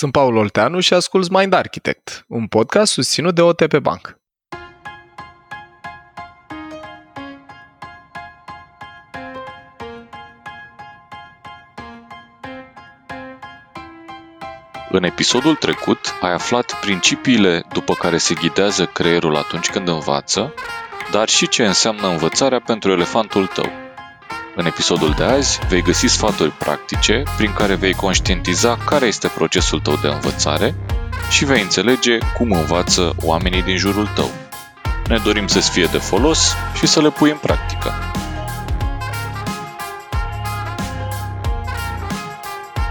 Sunt Paul Olteanu și ascult Mind Architect, un podcast susținut de OTP Bank. În episodul trecut ai aflat principiile după care se ghidează creierul atunci când învață, dar și ce înseamnă învățarea pentru elefantul tău. În episodul de azi vei găsi sfaturi practice prin care vei conștientiza care este procesul tău de învățare și vei înțelege cum învață oamenii din jurul tău. Ne dorim să-ți fie de folos și să le pui în practică.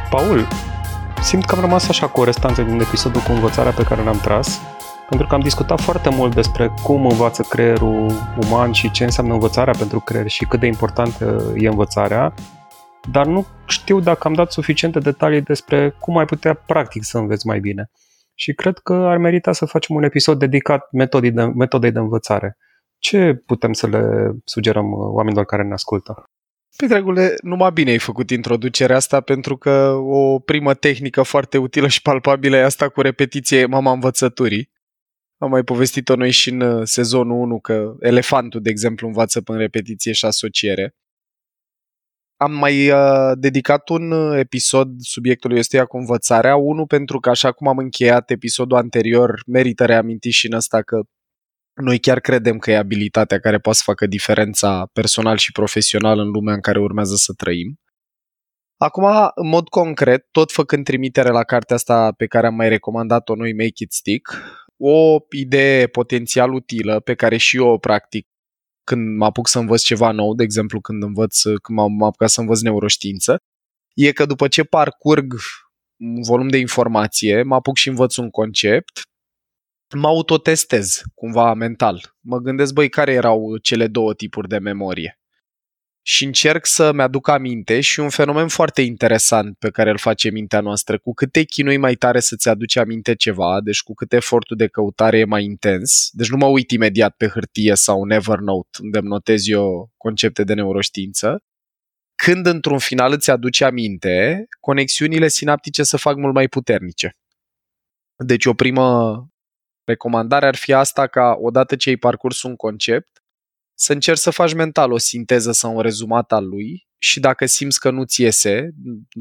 Paul, simt că am rămas așa cu o restanță din episodul cu învățarea pe care l-am tras pentru că am discutat foarte mult despre cum învață creierul uman și ce înseamnă învățarea pentru creier și cât de importantă e învățarea, dar nu știu dacă am dat suficiente detalii despre cum ai putea practic să înveți mai bine. Și cred că ar merita să facem un episod dedicat metodei de, metodei de învățare. Ce putem să le sugerăm oamenilor care ne ascultă? Păi, dragule, numai bine ai făcut introducerea asta pentru că o primă tehnică foarte utilă și palpabilă e asta cu repetiție mama învățăturii. Am mai povestit-o noi și în uh, sezonul 1 că elefantul, de exemplu, învață prin repetiție și asociere. Am mai uh, dedicat un uh, episod subiectului ăstuia cu învățarea, unul pentru că așa cum am încheiat episodul anterior, merită reaminti și în ăsta că noi chiar credem că e abilitatea care poate să facă diferența personal și profesional în lumea în care urmează să trăim. Acum, în mod concret, tot făcând trimitere la cartea asta pe care am mai recomandat-o noi, Make It Stick, o idee potențial utilă pe care și eu o practic când mă apuc să învăț ceva nou, de exemplu când învăț, când m-am apucat să învăț neuroștiință, e că după ce parcurg un volum de informație, mă apuc și învăț un concept, mă autotestez cumva mental. Mă gândesc, băi, care erau cele două tipuri de memorie și încerc să-mi aduc aminte și un fenomen foarte interesant pe care îl face mintea noastră. Cu cât te chinui mai tare să-ți aduci aminte ceva, deci cu cât efortul de căutare e mai intens, deci nu mă uit imediat pe hârtie sau un Evernote unde îmi notez eu concepte de neuroștiință, când într-un final îți aduce aminte, conexiunile sinaptice se fac mult mai puternice. Deci o primă recomandare ar fi asta ca odată ce ai parcurs un concept, să încerci să faci mental o sinteză sau un rezumat al lui și dacă simți că nu-ți iese,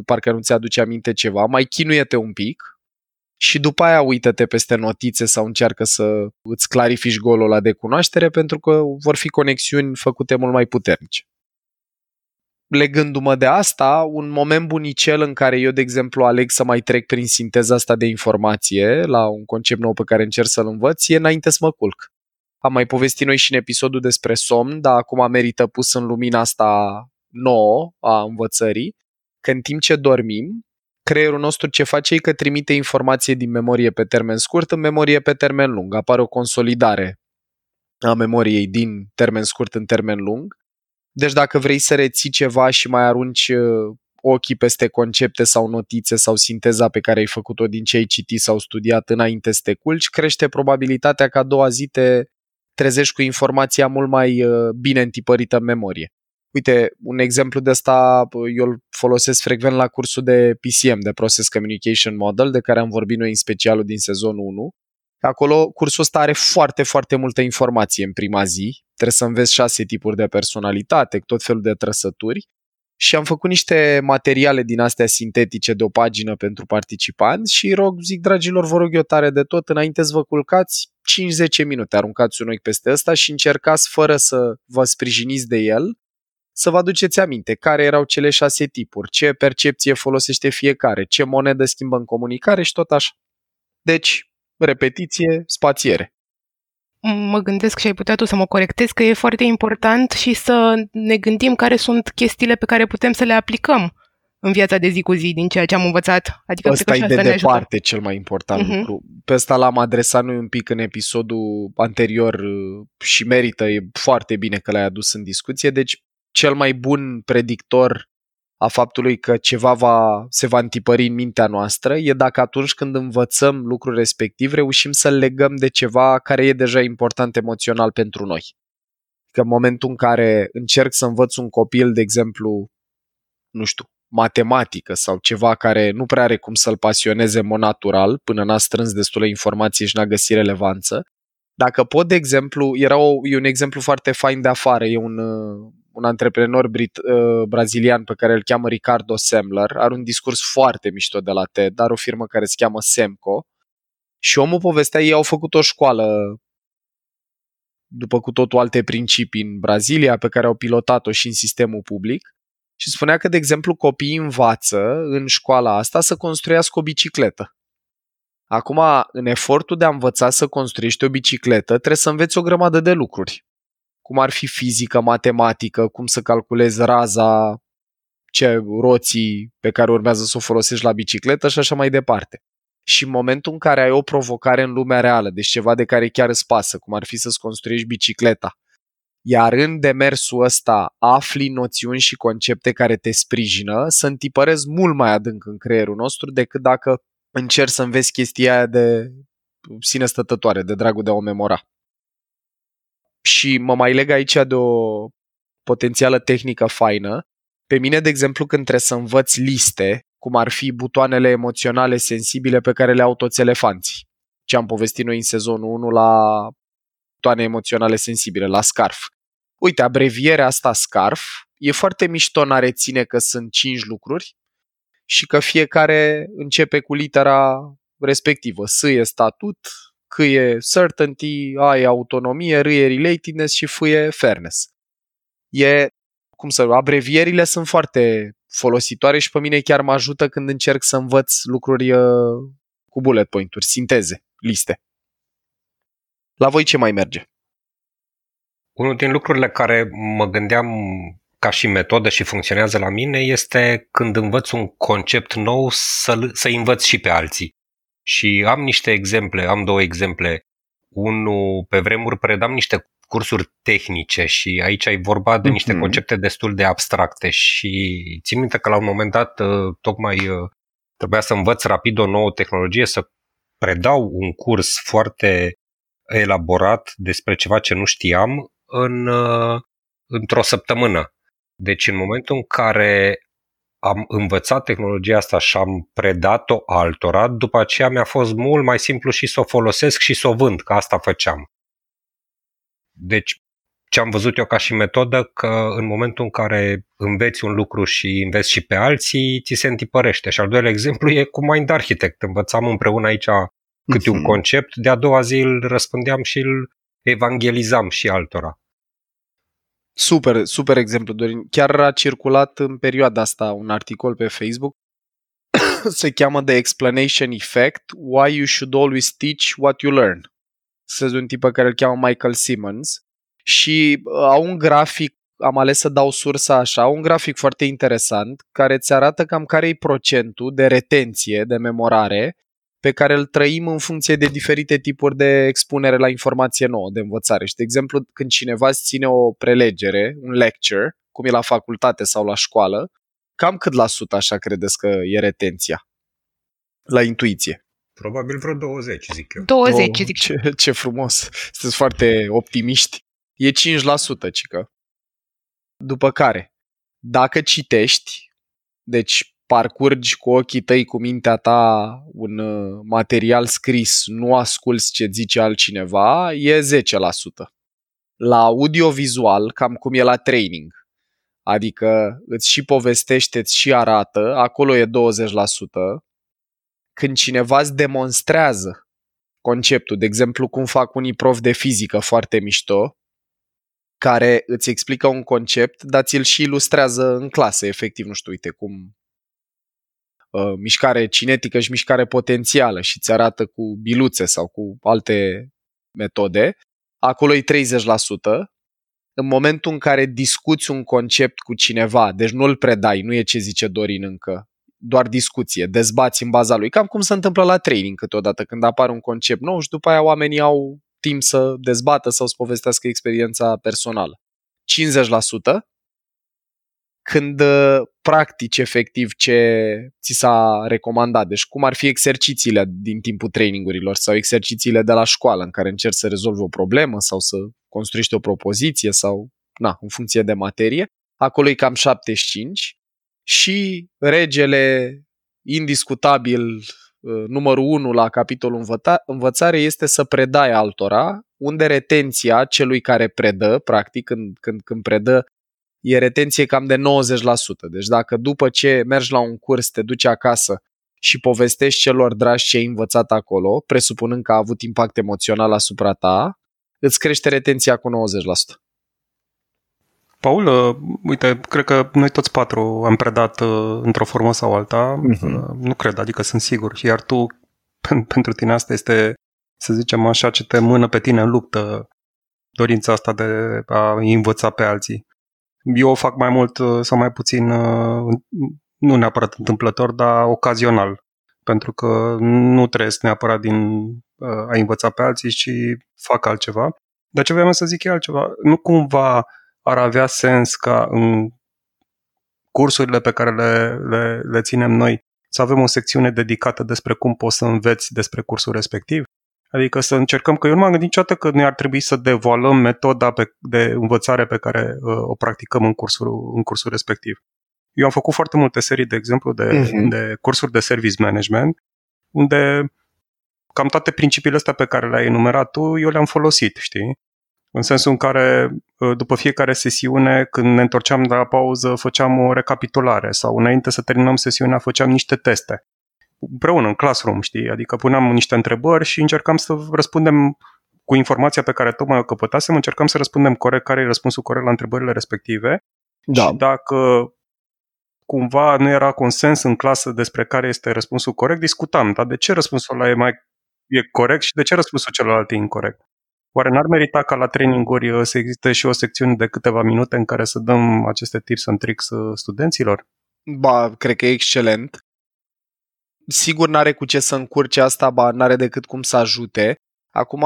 parcă nu-ți aduce aminte ceva, mai chinuie-te un pic și după aia uită-te peste notițe sau încearcă să îți clarifici golul ăla de cunoaștere pentru că vor fi conexiuni făcute mult mai puternice. Legându-mă de asta, un moment bunicel în care eu, de exemplu, aleg să mai trec prin sinteza asta de informație la un concept nou pe care încerc să-l învăț, e înainte să mă culc. Am mai povestit noi și în episodul despre somn, dar acum merită pus în lumina asta nouă a învățării, că în timp ce dormim, creierul nostru ce face e că trimite informație din memorie pe termen scurt în memorie pe termen lung. Apare o consolidare a memoriei din termen scurt în termen lung. Deci dacă vrei să reții ceva și mai arunci uh, ochii peste concepte sau notițe sau sinteza pe care ai făcut-o din ce ai citit sau studiat înainte să te culci, crește probabilitatea ca a doua zi te trezești cu informația mult mai uh, bine întipărită în memorie. Uite, un exemplu de asta uh, eu îl folosesc frecvent la cursul de PCM, de Process Communication Model, de care am vorbit noi în specialul din sezonul 1. Acolo cursul ăsta are foarte, foarte multă informație în prima zi. Trebuie să înveți șase tipuri de personalitate, tot felul de trăsături și am făcut niște materiale din astea sintetice de o pagină pentru participanți și rog, zic, dragilor, vă rog eu tare de tot, înainte să vă culcați, 5-10 minute aruncați un ochi peste ăsta și încercați fără să vă sprijiniți de el să vă aduceți aminte care erau cele șase tipuri, ce percepție folosește fiecare, ce monedă schimbă în comunicare și tot așa. Deci, repetiție, spațiere mă gândesc și ai putea tu să mă corectezi că e foarte important și să ne gândim care sunt chestiile pe care putem să le aplicăm în viața de zi cu zi din ceea ce am învățat. Adică Asta e de departe ajută. cel mai important uh-huh. lucru. Pe ăsta l-am adresat noi un pic în episodul anterior uh, și merită, e foarte bine că l-ai adus în discuție. Deci cel mai bun predictor a faptului că ceva va, se va întipări în mintea noastră e dacă atunci când învățăm lucrul respectiv reușim să-l legăm de ceva care e deja important emoțional pentru noi. Că în momentul în care încerc să învăț un copil, de exemplu, nu știu, matematică sau ceva care nu prea are cum să-l pasioneze mod natural până n-a strâns destulă informație și n-a găsit relevanță. Dacă pot, de exemplu, era o, e un exemplu foarte fain de afară, e un, uh, un antreprenor brit, uh, brazilian pe care îl cheamă Ricardo Semler, are un discurs foarte mișto de la TED, are o firmă care se cheamă Semco și omul povestea, ei au făcut o școală după cu totul alte principii în Brazilia, pe care au pilotat-o și în sistemul public și spunea că, de exemplu, copiii învață în școala asta să construiască o bicicletă. Acum, în efortul de a învăța să construiești o bicicletă, trebuie să înveți o grămadă de lucruri. Cum ar fi fizică, matematică, cum să calculezi raza, ce roții pe care urmează să o folosești la bicicletă și așa mai departe. Și în momentul în care ai o provocare în lumea reală, deci ceva de care chiar îți pasă, cum ar fi să-ți construiești bicicleta, iar în demersul ăsta afli noțiuni și concepte care te sprijină, să întipărezi mult mai adânc în creierul nostru decât dacă încerci să înveți chestia aia de sine stătătoare, de dragul de a o memora. Și mă mai leg aici de o potențială tehnică faină. Pe mine, de exemplu, când trebuie să învăț liste, cum ar fi butoanele emoționale sensibile pe care le au toți elefanții, ce am povestit noi în sezonul 1 la butoane emoționale sensibile, la SCARF. Uite, abrevierea asta SCARF e foarte mișto în a reține că sunt cinci lucruri și că fiecare începe cu litera respectivă. S e statut, C e certainty, A e autonomie, R e relatedness și F e fairness. E, cum să abrevierile sunt foarte folositoare și pe mine chiar mă ajută când încerc să învăț lucruri uh, cu bullet point-uri, sinteze, liste. La voi ce mai merge? Unul din lucrurile care mă gândeam ca și metodă și funcționează la mine este când învăț un concept nou să, să învăț și pe alții. Și am niște exemple, am două exemple. Unul, pe vremuri predam niște cursuri tehnice și aici ai vorba de niște mm-hmm. concepte destul de abstracte și țin minte că la un moment dat uh, tocmai uh, trebuia să învăț rapid o nouă tehnologie, să predau un curs foarte elaborat despre ceva ce nu știam în, uh, într-o săptămână. Deci în momentul în care am învățat tehnologia asta și am predat-o altora, după aceea mi-a fost mult mai simplu și să o folosesc și să o vând, că asta făceam. Deci ce am văzut eu ca și metodă, că în momentul în care înveți un lucru și înveți și pe alții, ți se întipărește. Și al doilea exemplu e cu Mind Architect. Învățam împreună aici câte un mhm. concept, de a doua zi îl răspundeam și îl evangelizam și altora. Super, super exemplu, Dorin. Chiar a circulat în perioada asta un articol pe Facebook se cheamă The Explanation Effect, Why You Should Always Teach What You Learn. Este un tip pe care îl cheamă Michael Simmons și uh, au un grafic, am ales să dau sursa așa, un grafic foarte interesant care îți arată cam care e procentul de retenție, de memorare pe care îl trăim în funcție de diferite tipuri de expunere la informație nouă, de învățare. Și, de exemplu, când cineva îți ține o prelegere, un lecture, cum e la facultate sau la școală, cam cât la sută așa credeți că e retenția? La intuiție. Probabil vreo 20, zic eu. 20, oh, zic. Ce, ce frumos. Sunteți foarte optimiști. E 5%, cică. După care, dacă citești, deci parcurgi cu ochii tăi, cu mintea ta un uh, material scris, nu asculți ce zice altcineva, e 10%. La audiovizual, cam cum e la training, adică îți și povestește, îți și arată, acolo e 20%. Când cineva îți demonstrează conceptul, de exemplu cum fac unii prof de fizică foarte mișto, care îți explică un concept, dar ți-l și ilustrează în clasă, efectiv, nu știu, uite cum uh, mișcare cinetică și mișcare potențială și ți arată cu biluțe sau cu alte metode, acolo e 30%. În momentul în care discuți un concept cu cineva, deci nu îl predai, nu e ce zice Dorin încă, doar discuție, dezbați în baza lui, cam cum se întâmplă la training câteodată, când apare un concept nou și după aia oamenii au timp să dezbată sau să povestească experiența personală. 50% când uh, practici efectiv ce ți s-a recomandat. Deci cum ar fi exercițiile din timpul trainingurilor sau exercițiile de la școală în care încerci să rezolvi o problemă sau să construiești o propoziție sau, na, în funcție de materie. Acolo e cam 75 și regele indiscutabil uh, numărul 1 la capitolul învăța- învățare este să predai altora, unde retenția celui care predă, practic când, când, când predă, e retenție cam de 90%. Deci dacă după ce mergi la un curs, te duci acasă și povestești celor dragi ce ai învățat acolo, presupunând că a avut impact emoțional asupra ta, îți crește retenția cu 90%. Paul, uh, uite, cred că noi toți patru am predat uh, într-o formă sau alta. Uh-huh. Nu cred, adică sunt sigur. Iar tu, pentru tine asta este, să zicem așa, ce te mână pe tine în luptă, dorința asta de a învăța pe alții. Eu o fac mai mult uh, sau mai puțin, nu neapărat întâmplător, dar ocazional. Pentru că nu trăiesc neapărat din a învăța pe alții, ci fac altceva. Dar ce vreau să zic e altceva. Nu cumva ar avea sens ca în cursurile pe care le, le, le ținem noi să avem o secțiune dedicată despre cum poți să înveți despre cursul respectiv. Adică să încercăm, că eu nu m-am gândit niciodată că noi ar trebui să devaluăm metoda pe, de învățare pe care uh, o practicăm în cursul, în cursul respectiv. Eu am făcut foarte multe serii, de exemplu, de, uh-huh. de cursuri de service management, unde cam toate principiile astea pe care le-ai enumerat tu, eu le-am folosit, știi? În sensul în care, ă, după fiecare sesiune, când ne întorceam de la pauză, făceam o recapitulare sau înainte să terminăm sesiunea, făceam niște teste. Împreună, în classroom, știi? Adică puneam niște întrebări și încercam să răspundem cu informația pe care tocmai o căpătasem, încercam să răspundem corect care e răspunsul corect la întrebările respective. Da. Și dacă cumva nu era consens în clasă despre care este răspunsul corect, discutam, dar de ce răspunsul ăla e mai e corect și de ce răspunsul celălalt e incorrect? Oare n-ar merita ca la traininguri uh, să existe și o secțiune de câteva minute în care să dăm aceste tips and tricks uh, studenților? Ba, cred că e excelent. Sigur n-are cu ce să încurce asta, ba n-are decât cum să ajute. Acum,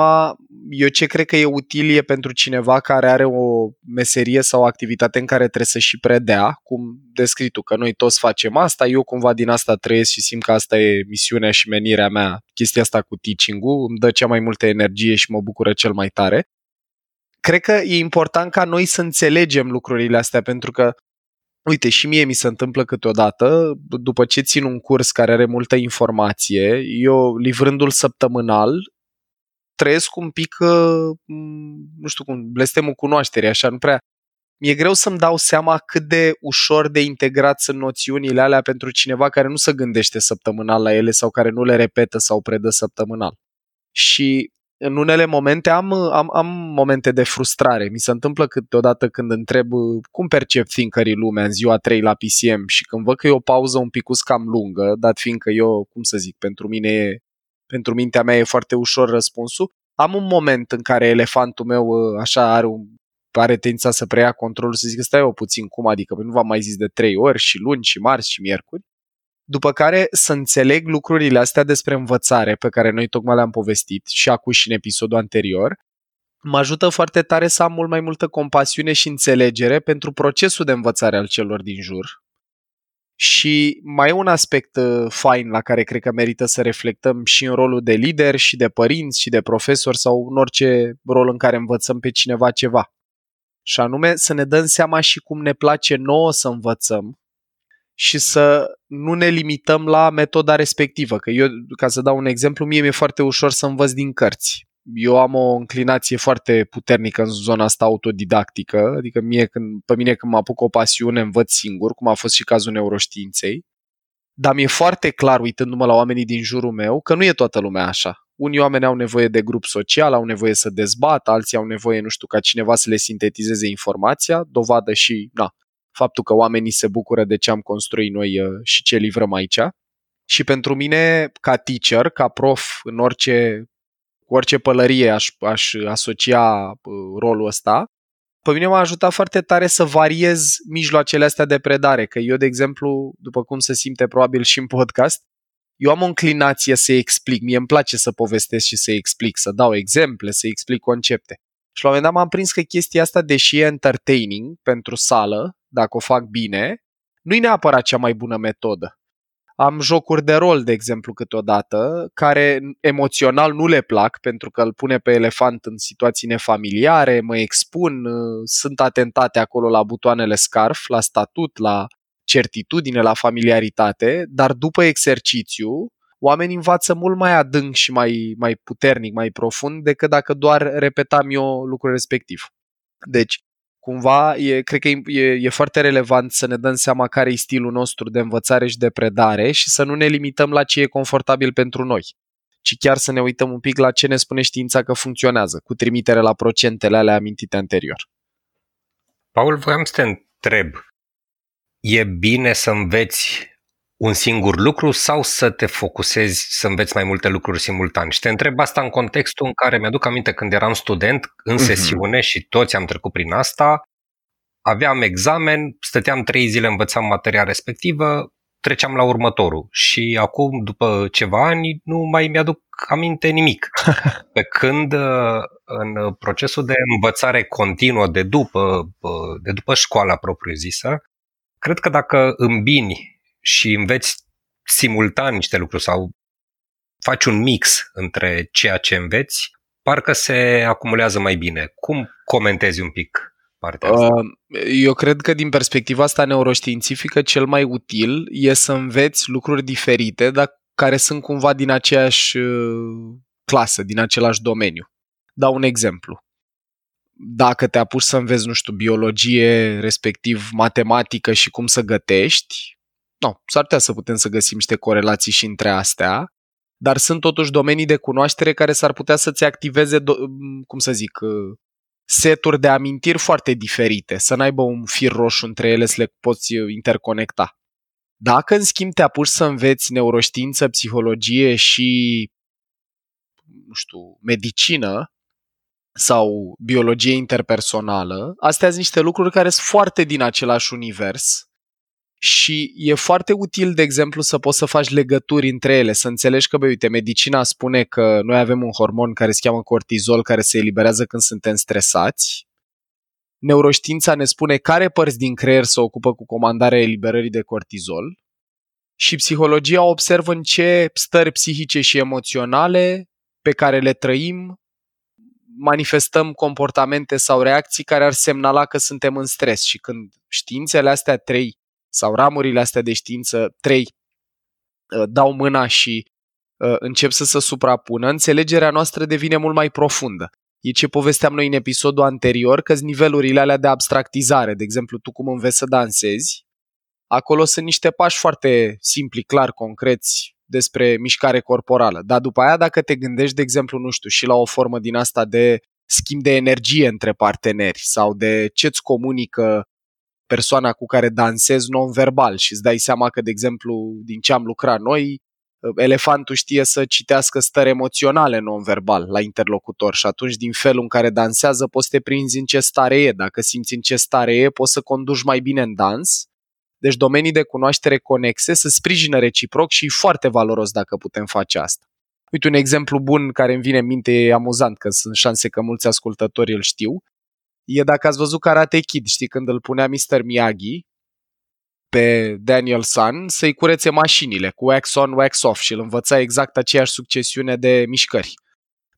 eu ce cred că e util e pentru cineva care are o meserie sau o activitate în care trebuie să și predea, cum descrii tu, că noi toți facem asta, eu cumva din asta trăiesc și simt că asta e misiunea și menirea mea, chestia asta cu teaching-ul, îmi dă cea mai multă energie și mă bucură cel mai tare. Cred că e important ca noi să înțelegem lucrurile astea, pentru că Uite, și mie mi se întâmplă câteodată, după ce țin un curs care are multă informație, eu livrându-l săptămânal, trăiesc un pic, uh, nu știu cum, blestemul cunoașterii, așa, nu prea... Mi-e greu să-mi dau seama cât de ușor de integrat sunt noțiunile alea pentru cineva care nu se gândește săptămânal la ele sau care nu le repetă sau predă săptămânal. Și în unele momente am, am, am momente de frustrare. Mi se întâmplă câteodată când întreb cum percep thinkerii lumea în ziua 3 la PCM și când văd că e o pauză un pic cam lungă, dat fiindcă eu, cum să zic, pentru mine e pentru mintea mea e foarte ușor răspunsul. Am un moment în care elefantul meu ă, așa are, un, are tendința să preia controlul, să zic stai o puțin, cum adică, păi nu v-am mai zis de trei ori și luni și marți și miercuri. După care să înțeleg lucrurile astea despre învățare pe care noi tocmai le-am povestit și acum și în episodul anterior, mă ajută foarte tare să am mult mai multă compasiune și înțelegere pentru procesul de învățare al celor din jur, și mai e un aspect uh, fain la care cred că merită să reflectăm și în rolul de lider și de părinți și de profesor sau în orice rol în care învățăm pe cineva ceva. Și anume să ne dăm seama și cum ne place nouă să învățăm și să nu ne limităm la metoda respectivă. Că eu, ca să dau un exemplu, mie mi-e foarte ușor să învăț din cărți eu am o înclinație foarte puternică în zona asta autodidactică, adică mie când, pe mine când mă apuc o pasiune învăț singur, cum a fost și cazul neuroștiinței, dar mi-e foarte clar, uitându-mă la oamenii din jurul meu, că nu e toată lumea așa. Unii oameni au nevoie de grup social, au nevoie să dezbată, alții au nevoie, nu știu, ca cineva să le sintetizeze informația, dovadă și, na, faptul că oamenii se bucură de ce am construit noi uh, și ce livrăm aici. Și pentru mine, ca teacher, ca prof, în orice cu orice pălărie aș, aș asocia uh, rolul ăsta, pe mine m-a ajutat foarte tare să variez mijloacele astea de predare, că eu, de exemplu, după cum se simte probabil și în podcast, eu am o înclinație să explic, mie îmi place să povestesc și să explic, să dau exemple, să explic concepte. Și la un moment dat m-am prins că chestia asta, deși e entertaining pentru sală, dacă o fac bine, nu e neapărat cea mai bună metodă. Am jocuri de rol, de exemplu, câteodată, care emoțional nu le plac pentru că îl pune pe elefant în situații nefamiliare, mă expun, uh, sunt atentate acolo la butoanele scarf, la statut, la certitudine, la familiaritate, dar după exercițiu, oamenii învață mult mai adânc și mai, mai puternic, mai profund decât dacă doar repetam eu lucrul respectiv. Deci, cumva, e, cred că e, e, e foarte relevant să ne dăm seama care e stilul nostru de învățare și de predare și să nu ne limităm la ce e confortabil pentru noi, ci chiar să ne uităm un pic la ce ne spune știința că funcționează, cu trimitere la procentele alea amintite anterior. Paul, voiam să te întreb, e bine să înveți un singur lucru sau să te focusezi să înveți mai multe lucruri simultan. Și te întreb asta în contextul în care mi-aduc aminte când eram student în uh-huh. sesiune și toți am trecut prin asta, aveam examen, stăteam trei zile, învățam materia respectivă, treceam la următorul. Și acum, după ceva ani, nu mai mi-aduc aminte nimic. Pe când în procesul de învățare continuă de după, de după școala propriu-zisă, cred că dacă îmbini și înveți simultan niște lucruri sau faci un mix între ceea ce înveți, parcă se acumulează mai bine. Cum comentezi un pic partea asta? Uh, eu cred că din perspectiva asta neuroștiințifică cel mai util e să înveți lucruri diferite, dar care sunt cumva din aceeași uh, clasă, din același domeniu. Dau un exemplu. Dacă te apuci să înveți, nu știu, biologie, respectiv matematică și cum să gătești, no, s-ar putea să putem să găsim niște corelații și între astea, dar sunt totuși domenii de cunoaștere care s-ar putea să-ți activeze, cum să zic, uh, seturi de amintiri foarte diferite, să n-aibă un fir roșu între ele să le poți uh, interconecta. Dacă, în schimb, te apuci să înveți neuroștiință, psihologie și, nu știu, medicină sau biologie interpersonală, astea sunt niște lucruri care sunt foarte din același univers și e foarte util, de exemplu, să poți să faci legături între ele, să înțelegi că, băi, uite, medicina spune că noi avem un hormon care se cheamă cortizol, care se eliberează când suntem stresați. Neuroștiința ne spune care părți din creier se ocupă cu comandarea eliberării de cortizol. Și psihologia observă în ce stări psihice și emoționale pe care le trăim manifestăm comportamente sau reacții care ar semnala că suntem în stres. Și când științele astea trei sau ramurile astea de știință, trei, uh, dau mâna și uh, încep să se suprapună, înțelegerea noastră devine mult mai profundă. E ce povesteam noi în episodul anterior, că nivelurile alea de abstractizare, de exemplu, tu cum înveți să dansezi, acolo sunt niște pași foarte simpli, clar, concreți despre mișcare corporală. Dar după aia, dacă te gândești, de exemplu, nu știu, și la o formă din asta de schimb de energie între parteneri sau de ce-ți comunică persoana cu care dansezi non-verbal și îți dai seama că, de exemplu, din ce am lucrat noi, elefantul știe să citească stări emoționale non-verbal la interlocutor și atunci din felul în care dansează poți să te prinzi în ce stare e. Dacă simți în ce stare e, poți să conduci mai bine în dans. Deci domenii de cunoaștere conexe să sprijină reciproc și e foarte valoros dacă putem face asta. Uite un exemplu bun care îmi vine în minte, e amuzant, că sunt șanse că mulți ascultători îl știu e dacă ați văzut Karate Kid, știi, când îl punea Mr. Miyagi pe Daniel San să-i curețe mașinile cu wax on, wax off și îl învăța exact aceeași succesiune de mișcări.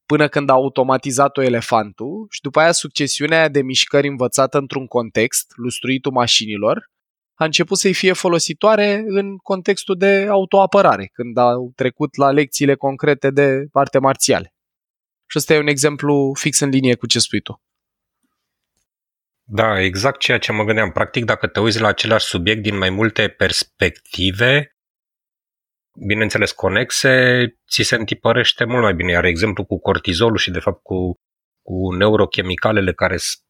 Până când a automatizat-o elefantul și după aia succesiunea de mișcări învățată într-un context, lustruitul mașinilor, a început să-i fie folositoare în contextul de autoapărare, când au trecut la lecțiile concrete de arte marțiale. Și ăsta e un exemplu fix în linie cu ce spui tu. Da, exact ceea ce mă gândeam. Practic, dacă te uiți la același subiect din mai multe perspective, bineînțeles conexe, ți se întipărește mult mai bine. Iar exemplu cu cortizolul și, de fapt, cu, cu neurochimicalele care sunt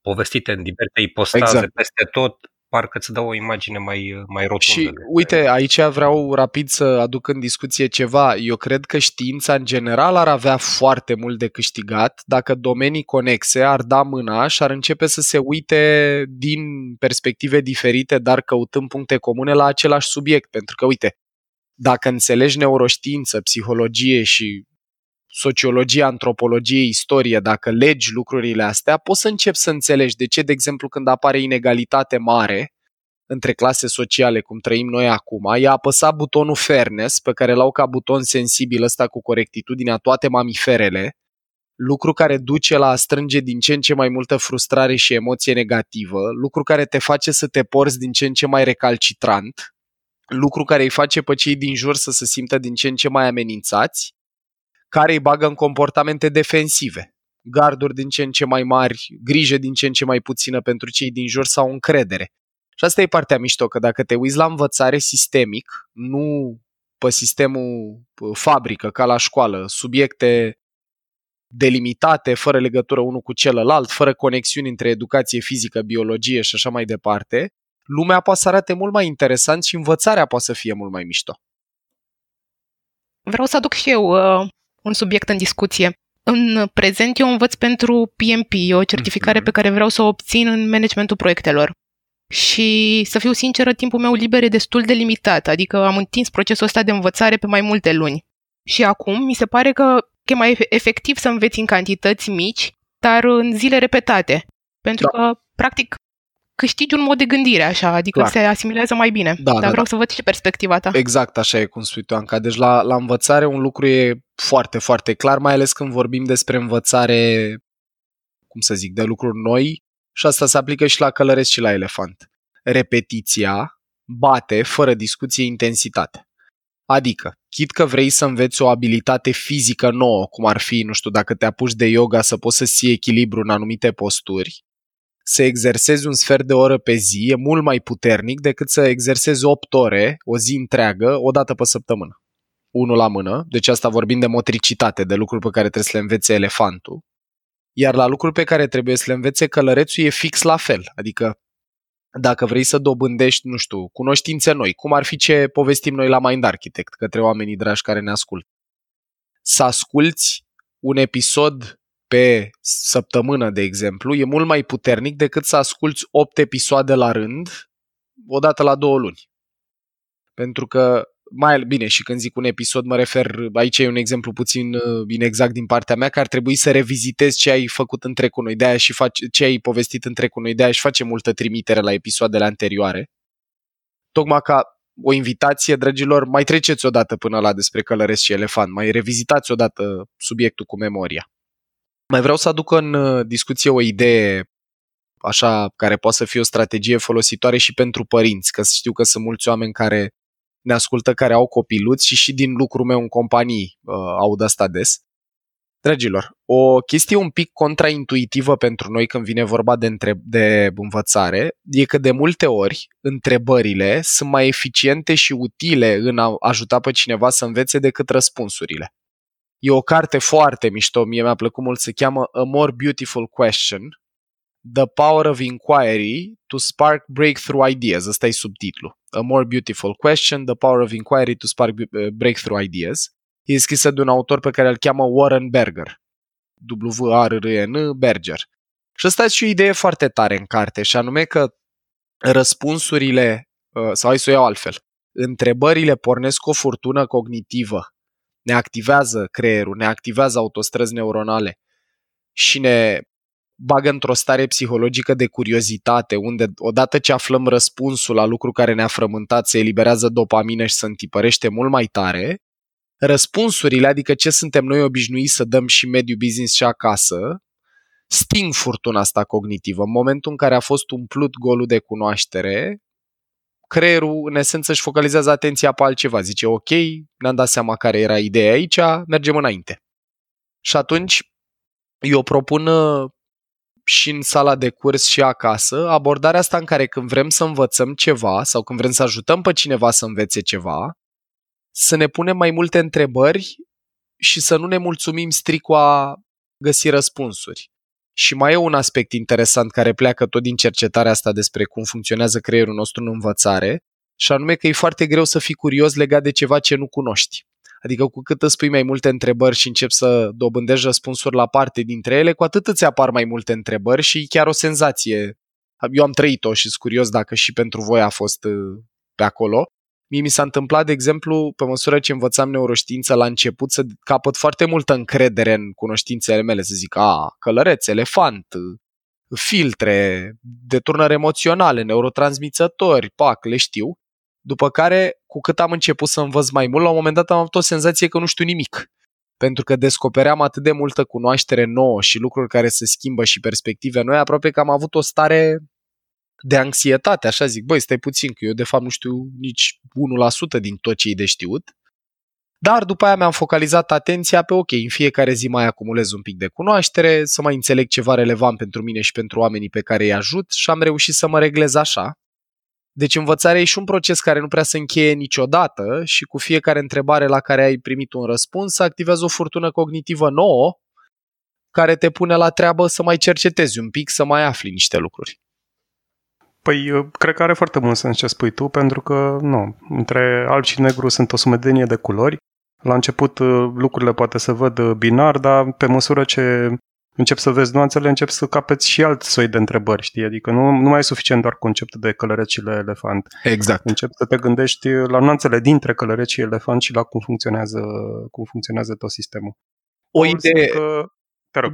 povestite în diverse ipostaze exact. peste tot, parcă îți dă o imagine mai, mai rotundă. Și uite, aici vreau rapid să aduc în discuție ceva. Eu cred că știința în general ar avea foarte mult de câștigat dacă domenii conexe ar da mâna și ar începe să se uite din perspective diferite, dar căutând puncte comune la același subiect. Pentru că, uite, dacă înțelegi neuroștiință, psihologie și sociologie, antropologie, istorie, dacă legi lucrurile astea, poți să începi să înțelegi de ce, de exemplu, când apare inegalitate mare între clase sociale, cum trăim noi acum, i-a apăsat butonul fairness, pe care l-au ca buton sensibil ăsta cu corectitudinea toate mamiferele, lucru care duce la a strânge din ce în ce mai multă frustrare și emoție negativă, lucru care te face să te porți din ce în ce mai recalcitrant, lucru care îi face pe cei din jur să se simtă din ce în ce mai amenințați, care îi bagă în comportamente defensive, garduri din ce în ce mai mari, grijă din ce în ce mai puțină pentru cei din jur sau încredere. Și asta e partea mișto, că dacă te uiți la învățare sistemic, nu pe sistemul fabrică, ca la școală, subiecte delimitate, fără legătură unul cu celălalt, fără conexiuni între educație fizică, biologie și așa mai departe, lumea poate să arate mult mai interesant și învățarea poate să fie mult mai mișto. Vreau să aduc și eu uh, un subiect în discuție. În prezent eu învăț pentru PMP, o certificare mm-hmm. pe care vreau să o obțin în managementul proiectelor. Și să fiu sinceră, timpul meu liber e destul de limitat, adică am întins procesul ăsta de învățare pe mai multe luni. Și acum mi se pare că e mai efectiv să înveți în cantități mici, dar în zile repetate. Pentru da. că, practic, câștigi un mod de gândire așa, adică Clar. se asimilează mai bine. Da, Dar da, vreau da. să văd și perspectiva ta. Exact așa e cum spui tu, Anca. Deci la, la învățare un lucru e foarte, foarte clar, mai ales când vorbim despre învățare, cum să zic, de lucruri noi și asta se aplică și la călăresc și la elefant. Repetiția bate, fără discuție, intensitate. Adică, chit că vrei să înveți o abilitate fizică nouă, cum ar fi, nu știu, dacă te apuci de yoga să poți să ții echilibru în anumite posturi, să exersezi un sfert de oră pe zi e mult mai puternic decât să exersezi 8 ore, o zi întreagă, o dată pe săptămână. Unul la mână, deci asta vorbim de motricitate, de lucruri pe care trebuie să le învețe elefantul. Iar la lucruri pe care trebuie să le învețe călărețul e fix la fel. Adică dacă vrei să dobândești, nu știu, cunoștințe noi, cum ar fi ce povestim noi la Mind Architect către oamenii dragi care ne ascultă. Să asculți un episod pe săptămână, de exemplu, e mult mai puternic decât să asculți 8 episoade la rând, odată la două luni. Pentru că, mai bine, și când zic un episod, mă refer, aici e un exemplu puțin uh, inexact din partea mea, că ar trebui să revizitezi ce ai făcut în trecut noi, de și faci, ce ai povestit în trecut noi, de și face multă trimitere la episoadele anterioare. Tocmai ca o invitație, dragilor, mai treceți odată până la despre călăresc și elefant, mai revizitați odată subiectul cu memoria. Mai vreau să aduc în uh, discuție o idee așa care poate să fie o strategie folositoare și pentru părinți, că știu că sunt mulți oameni care ne ascultă care au copiluți și și din lucrul meu în companii uh, aud asta des. Dragilor, o chestie un pic contraintuitivă pentru noi când vine vorba de, întreb- de învățare e că de multe ori întrebările sunt mai eficiente și utile în a ajuta pe cineva să învețe decât răspunsurile. E o carte foarte mișto, mie mi-a plăcut mult, se cheamă A More Beautiful Question, The Power of Inquiry to Spark Breakthrough Ideas. Ăsta e subtitlu. A More Beautiful Question, The Power of Inquiry to Spark uh, Breakthrough Ideas. E scrisă de un autor pe care îl cheamă Warren Berger. W-A-R-R-N, Berger. Și asta e și o idee foarte tare în carte, și anume că răspunsurile, uh, sau hai să o iau altfel, întrebările pornesc o furtună cognitivă ne activează creierul, ne activează autostrăzi neuronale și ne bagă într-o stare psihologică de curiozitate, unde odată ce aflăm răspunsul la lucru care ne-a frământat, se eliberează dopamină și se întipărește mult mai tare, răspunsurile, adică ce suntem noi obișnuiți să dăm și mediul business și acasă, sting furtuna asta cognitivă. În momentul în care a fost umplut golul de cunoaștere, creierul în esență își focalizează atenția pe altceva. Zice, ok, ne-am dat seama care era ideea aici, mergem înainte. Și atunci eu propun uh, și în sala de curs și acasă abordarea asta în care când vrem să învățăm ceva sau când vrem să ajutăm pe cineva să învețe ceva, să ne punem mai multe întrebări și să nu ne mulțumim strict cu a găsi răspunsuri. Și mai e un aspect interesant care pleacă tot din cercetarea asta despre cum funcționează creierul nostru în învățare, și anume că e foarte greu să fii curios legat de ceva ce nu cunoști. Adică cu cât îți pui mai multe întrebări și începi să dobândești răspunsuri la parte dintre ele, cu atât îți apar mai multe întrebări și e chiar o senzație. Eu am trăit-o și sunt curios dacă și pentru voi a fost uh, pe acolo. Mie mi s-a întâmplat, de exemplu, pe măsură ce învățam neuroștiință la început, să capăt foarte multă încredere în cunoștințele mele, să zic, a, călăreț, elefant, filtre, deturnări emoționale, neurotransmițători, pac, le știu. După care, cu cât am început să învăț mai mult, la un moment dat am avut o senzație că nu știu nimic. pentru că descopeream atât de multă cunoaștere nouă și lucruri care se schimbă și perspective noi, aproape că am avut o stare de anxietate, așa zic, băi, stai puțin, că eu de fapt nu știu nici 1% din tot ce e de știut. Dar după aia mi-am focalizat atenția pe, ok, în fiecare zi mai acumulez un pic de cunoaștere, să mai înțeleg ceva relevant pentru mine și pentru oamenii pe care îi ajut și am reușit să mă reglez așa. Deci învățarea e și un proces care nu prea se încheie niciodată și cu fiecare întrebare la care ai primit un răspuns activează o furtună cognitivă nouă care te pune la treabă să mai cercetezi un pic, să mai afli niște lucruri. Păi, cred că are foarte mult sens ce spui tu, pentru că, nu, între alb și negru sunt o sumedenie de culori. La început lucrurile poate să văd binar, dar pe măsură ce încep să vezi nuanțele, încep să capeți și alt soi de întrebări, știi? Adică nu, nu mai e suficient doar conceptul de călărecile elefant. Exact. Încep să te gândești la nuanțele dintre călăreți și elefant și la cum funcționează, cum funcționează tot sistemul. O idee... Că... Te rog.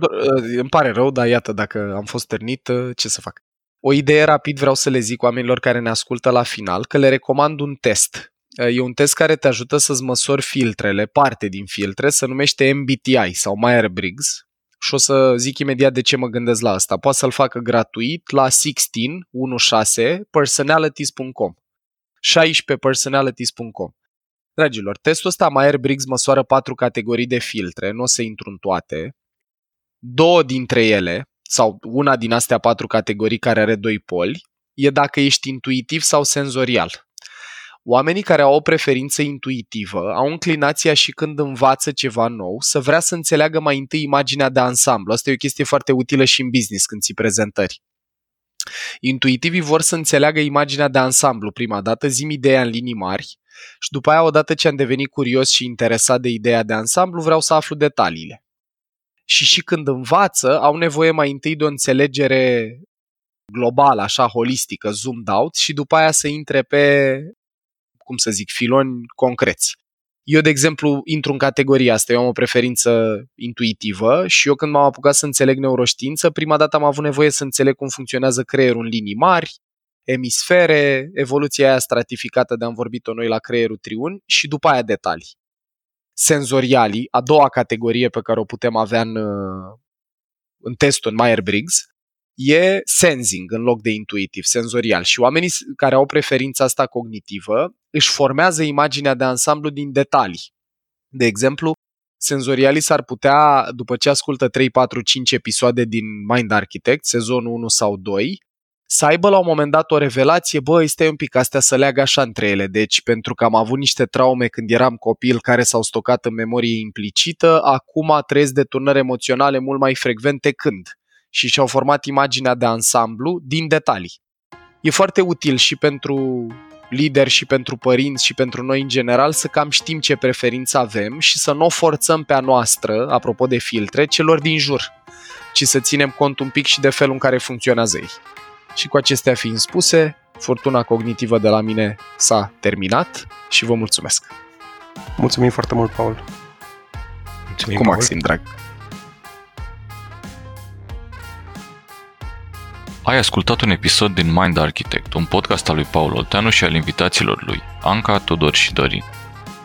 Îmi pare rău, dar iată, dacă am fost târnit, ce să fac? O idee rapid vreau să le zic oamenilor care ne ascultă la final, că le recomand un test. E un test care te ajută să-ți măsori filtrele, parte din filtre, se numește MBTI sau Myers-Briggs, și o să zic imediat de ce mă gândesc la asta. Poate să-l facă gratuit la 16 personalities.com 16 personalities.com Dragilor, testul ăsta Myers-Briggs măsoară patru categorii de filtre, nu o să intru în toate. Două dintre ele, sau una din astea patru categorii care are doi poli, e dacă ești intuitiv sau senzorial. Oamenii care au o preferință intuitivă au înclinația și când învață ceva nou să vrea să înțeleagă mai întâi imaginea de ansamblu. Asta e o chestie foarte utilă și în business când ții prezentări. Intuitivii vor să înțeleagă imaginea de ansamblu prima dată, zim ideea în linii mari și după aia, odată ce am devenit curios și interesat de ideea de ansamblu, vreau să aflu detaliile. Și și când învață, au nevoie mai întâi de o înțelegere globală, așa, holistică, zoomed out și după aia să intre pe cum să zic, filoni concreți. Eu, de exemplu, intru în categoria asta, eu am o preferință intuitivă și eu când m-am apucat să înțeleg neuroștiință, prima dată am avut nevoie să înțeleg cum funcționează creierul în linii mari, emisfere, evoluția aia stratificată de am vorbit-o noi la creierul triun și după aia detalii. Senzorialii, a doua categorie pe care o putem avea în, în testul în Myers-Briggs, e sensing în loc de intuitiv, senzorial. Și oamenii care au preferința asta cognitivă își formează imaginea de ansamblu din detalii. De exemplu, senzorialii s-ar putea, după ce ascultă 3, 4, 5 episoade din Mind Architect, sezonul 1 sau 2, să aibă la un moment dat o revelație, bă, stai un pic, astea să leagă așa între ele. Deci, pentru că am avut niște traume când eram copil care s-au stocat în memorie implicită, acum trăiesc deturnări emoționale mult mai frecvente când și și-au format imaginea de ansamblu din detalii. E foarte util și pentru lideri și pentru părinți și pentru noi în general să cam știm ce preferință avem și să nu o forțăm pe a noastră, apropo de filtre, celor din jur, ci să ținem cont un pic și de felul în care funcționează ei. Și cu acestea fiind spuse, furtuna cognitivă de la mine s-a terminat și vă mulțumesc. Mulțumim foarte mult, Paul. Mulțumim, Cu Maxim, drag. Ai ascultat un episod din Mind Architect, un podcast al lui Paul Olteanu și al invitaților lui, Anca, Tudor și Dorin.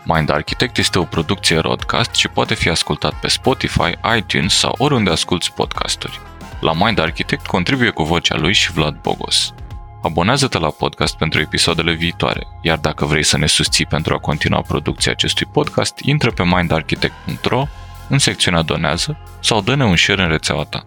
Mind Architect este o producție Rodcast și poate fi ascultat pe Spotify, iTunes sau oriunde asculti podcasturi. La Mind Architect contribuie cu vocea lui și Vlad Bogos. Abonează-te la podcast pentru episoadele viitoare, iar dacă vrei să ne susții pentru a continua producția acestui podcast, intră pe mindarchitect.ro în secțiunea Donează sau dă-ne un share în rețeaua ta.